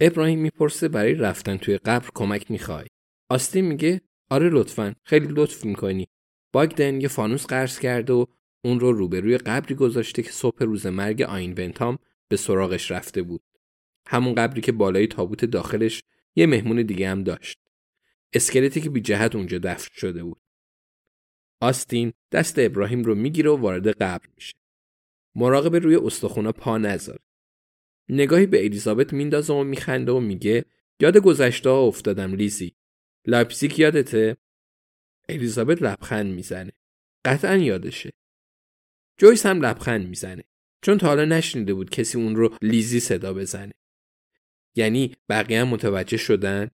ابراهیم می‌پرسه برای رفتن توی قبر کمک می‌خوای. آستین میگه آره لطفا خیلی لطف می‌کنی. باگدن یه فانوس قرض کرده و اون رو روبروی قبری گذاشته که صبح روز مرگ آین ونتام به سراغش رفته بود. همون قبری که بالای تابوت داخلش یه مهمون دیگه هم داشت. اسکلتی که بی جهت اونجا دفن شده بود. آستین دست ابراهیم رو می‌گیره و وارد قبر میشه. مراقب روی استخونا پا نذاره. نگاهی به الیزابت میندازه و میخنده و میگه یاد گذشته ها افتادم لیزی. لایپزیگ یادته؟ الیزابت لبخند می‌زنه. قطعا یادشه. جویس هم لبخند می‌زنه. چون تا حالا نشنیده بود کسی اون رو لیزی صدا بزنه. یعنی بقیه هم متوجه شدن؟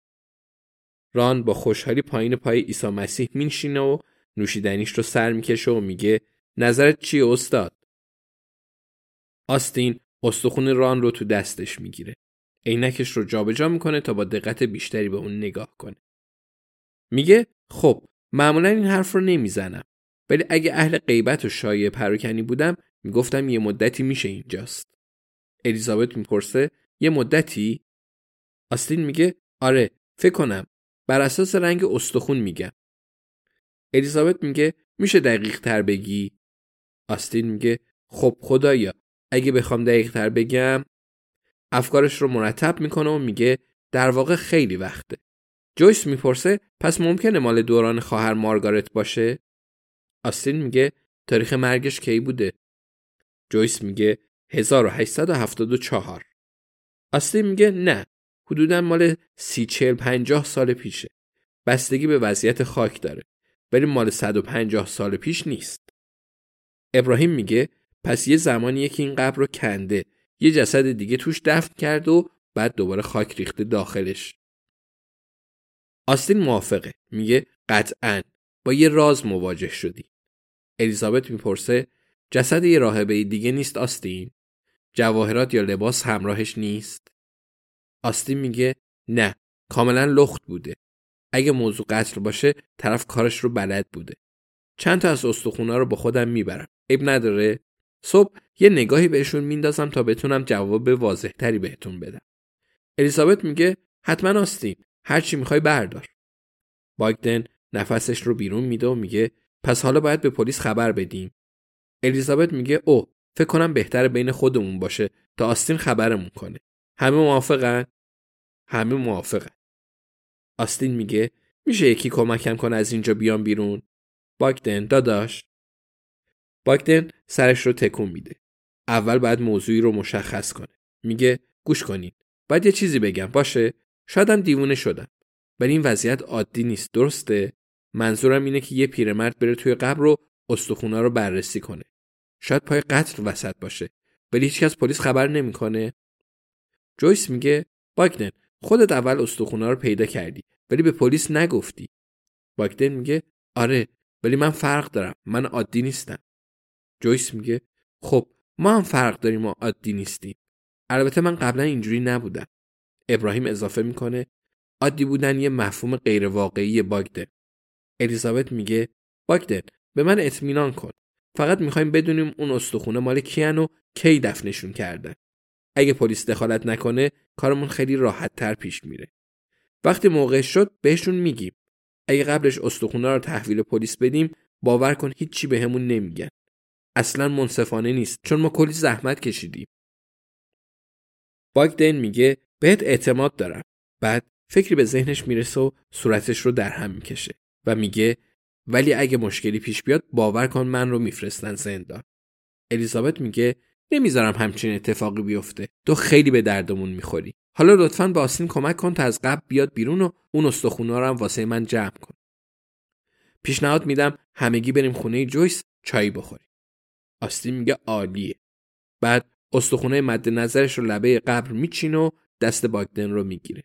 ران با خوشحالی پایین پای عیسی مسیح مینشینه و نوشیدنیش رو سر می‌کشه و میگه نظرت چیه استاد؟ آستین استخون ران رو تو دستش می‌گیره. عینکش رو جابجا می‌کنه تا با دقت بیشتری به اون نگاه کنه. میگه خب معمولا این حرف رو نمی‌زنم ولی اگه اهل غیبت و شایع پروکنی بودم می‌گفتم یه مدتی میشه اینجاست. الیزابت می‌پرسه یه مدتی؟ آستین میگه آره فکر کنم بر اساس رنگ استخون میگم. الیزابت میگه میشه دقیق تر بگی؟ آستین میگه خب خدایا اگه بخوام دقیق تر بگم افکارش رو مرتب می‌کنه و میگه در واقع خیلی وقته. جویس می‌پرسه پس ممکنه مال دوران خواهر مارگارت باشه؟ آستین میگه تاریخ مرگش کی بوده؟ جویس میگه 1874. آستین میگه نه حدودا مال سی چل پنجاه سال پیشه. بستگی به وضعیت خاک داره. ولی مال 150 سال پیش نیست. ابراهیم میگه پس یه زمانیه که این قبر رو کنده یه جسد دیگه توش دفن کرد و بعد دوباره خاک ریخته داخلش. آستین موافقه میگه قطعا با یه راز مواجه شدی. الیزابت می‌پرسه جسد یه راهبه دیگه نیست آستین؟ جواهرات یا لباس همراهش نیست؟ آستین میگه نه کاملا لخت بوده. اگه موضوع قتل باشه طرف کارش رو بلد بوده. چند تا از استخونا رو با خودم می‌برم. عیب نداره؟ صبح یه نگاهی بهشون میندازم تا بتونم جواب واضح تری بهتون بدم. الیزابت میگه حتما آستین هر چی می‌خوای بردار. باگدن نفسش رو بیرون میده و میگه پس حالا باید به پلیس خبر بدیم. الیزابت میگه او فکر کنم بهتر بین خودمون باشه تا آستین خبرمون کنه. همه موافقن؟ همه موافقن. آستین میگه میشه یکی کمکم کنه از اینجا بیام بیرون؟ باگدن داداش. باگدن سرش رو تکون میده. اول باید موضوعی رو مشخص کنه. میگه گوش کنین. باید یه چیزی بگم باشه؟ شایدم دیوونه شدم. ولی این وضعیت عادی نیست درسته؟ منظورم اینه که یه پیرمرد بره توی قبر رو استخونا رو بررسی کنه. شاید پای قتل وسط باشه. ولی هیچکس پلیس خبر نمی‌کنه. جویس میگه باگدن خودت اول استخونا رو پیدا کردی ولی به پلیس نگفتی. باگدن میگه آره ولی من فرق دارم. من عادی نیستم. جویس میگه خب ما هم فرق داریم و عادی نیستیم. البته من قبلا اینجوری نبودم. ابراهیم اضافه می‌کنه عادی بودن یه مفهوم غیر واقعی باگدن. الیزابت میگه باگدن به من اطمینان کن. فقط می‌خوایم بدونیم اون استخونه مال کیان و کی دفنشون کردن. اگه پلیس دخالت نکنه کارمون خیلی راحت تر پیش میره. وقتی موقع شد بهشون میگیم. اگه قبلش استخونه رو تحویل پلیس بدیم باور کن هیچی بهمون به نمیگن. اصلا منصفانه نیست چون ما کلی زحمت کشیدیم. باگدن میگه بهت اعتماد دارم. بعد فکری به ذهنش می‌رسه و صورتش رو در هم می‌کشه و میگه ولی اگه مشکلی پیش بیاد باور کن من رو میفرستن زندان. الیزابت میگه نمی‌ذارم همچین اتفاقی بیفته. تو خیلی به دردمون می‌خوری. حالا لطفا به آستین کمک کن تا از قبل بیاد بیرون و اون استخونا رو هم واسه من جمع کن. پیشنهاد میدم همگی بریم خونه جویس چای بخوریم. آستین میگه عالیه. بعد استخونه مد نظرش رو لبه قبر میچینه و دست باگدن رو می‌گیره.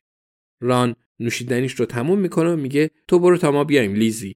ران نوشیدنیش رو تموم می‌کنه و میگه تو برو تا ما بیایم لیزی.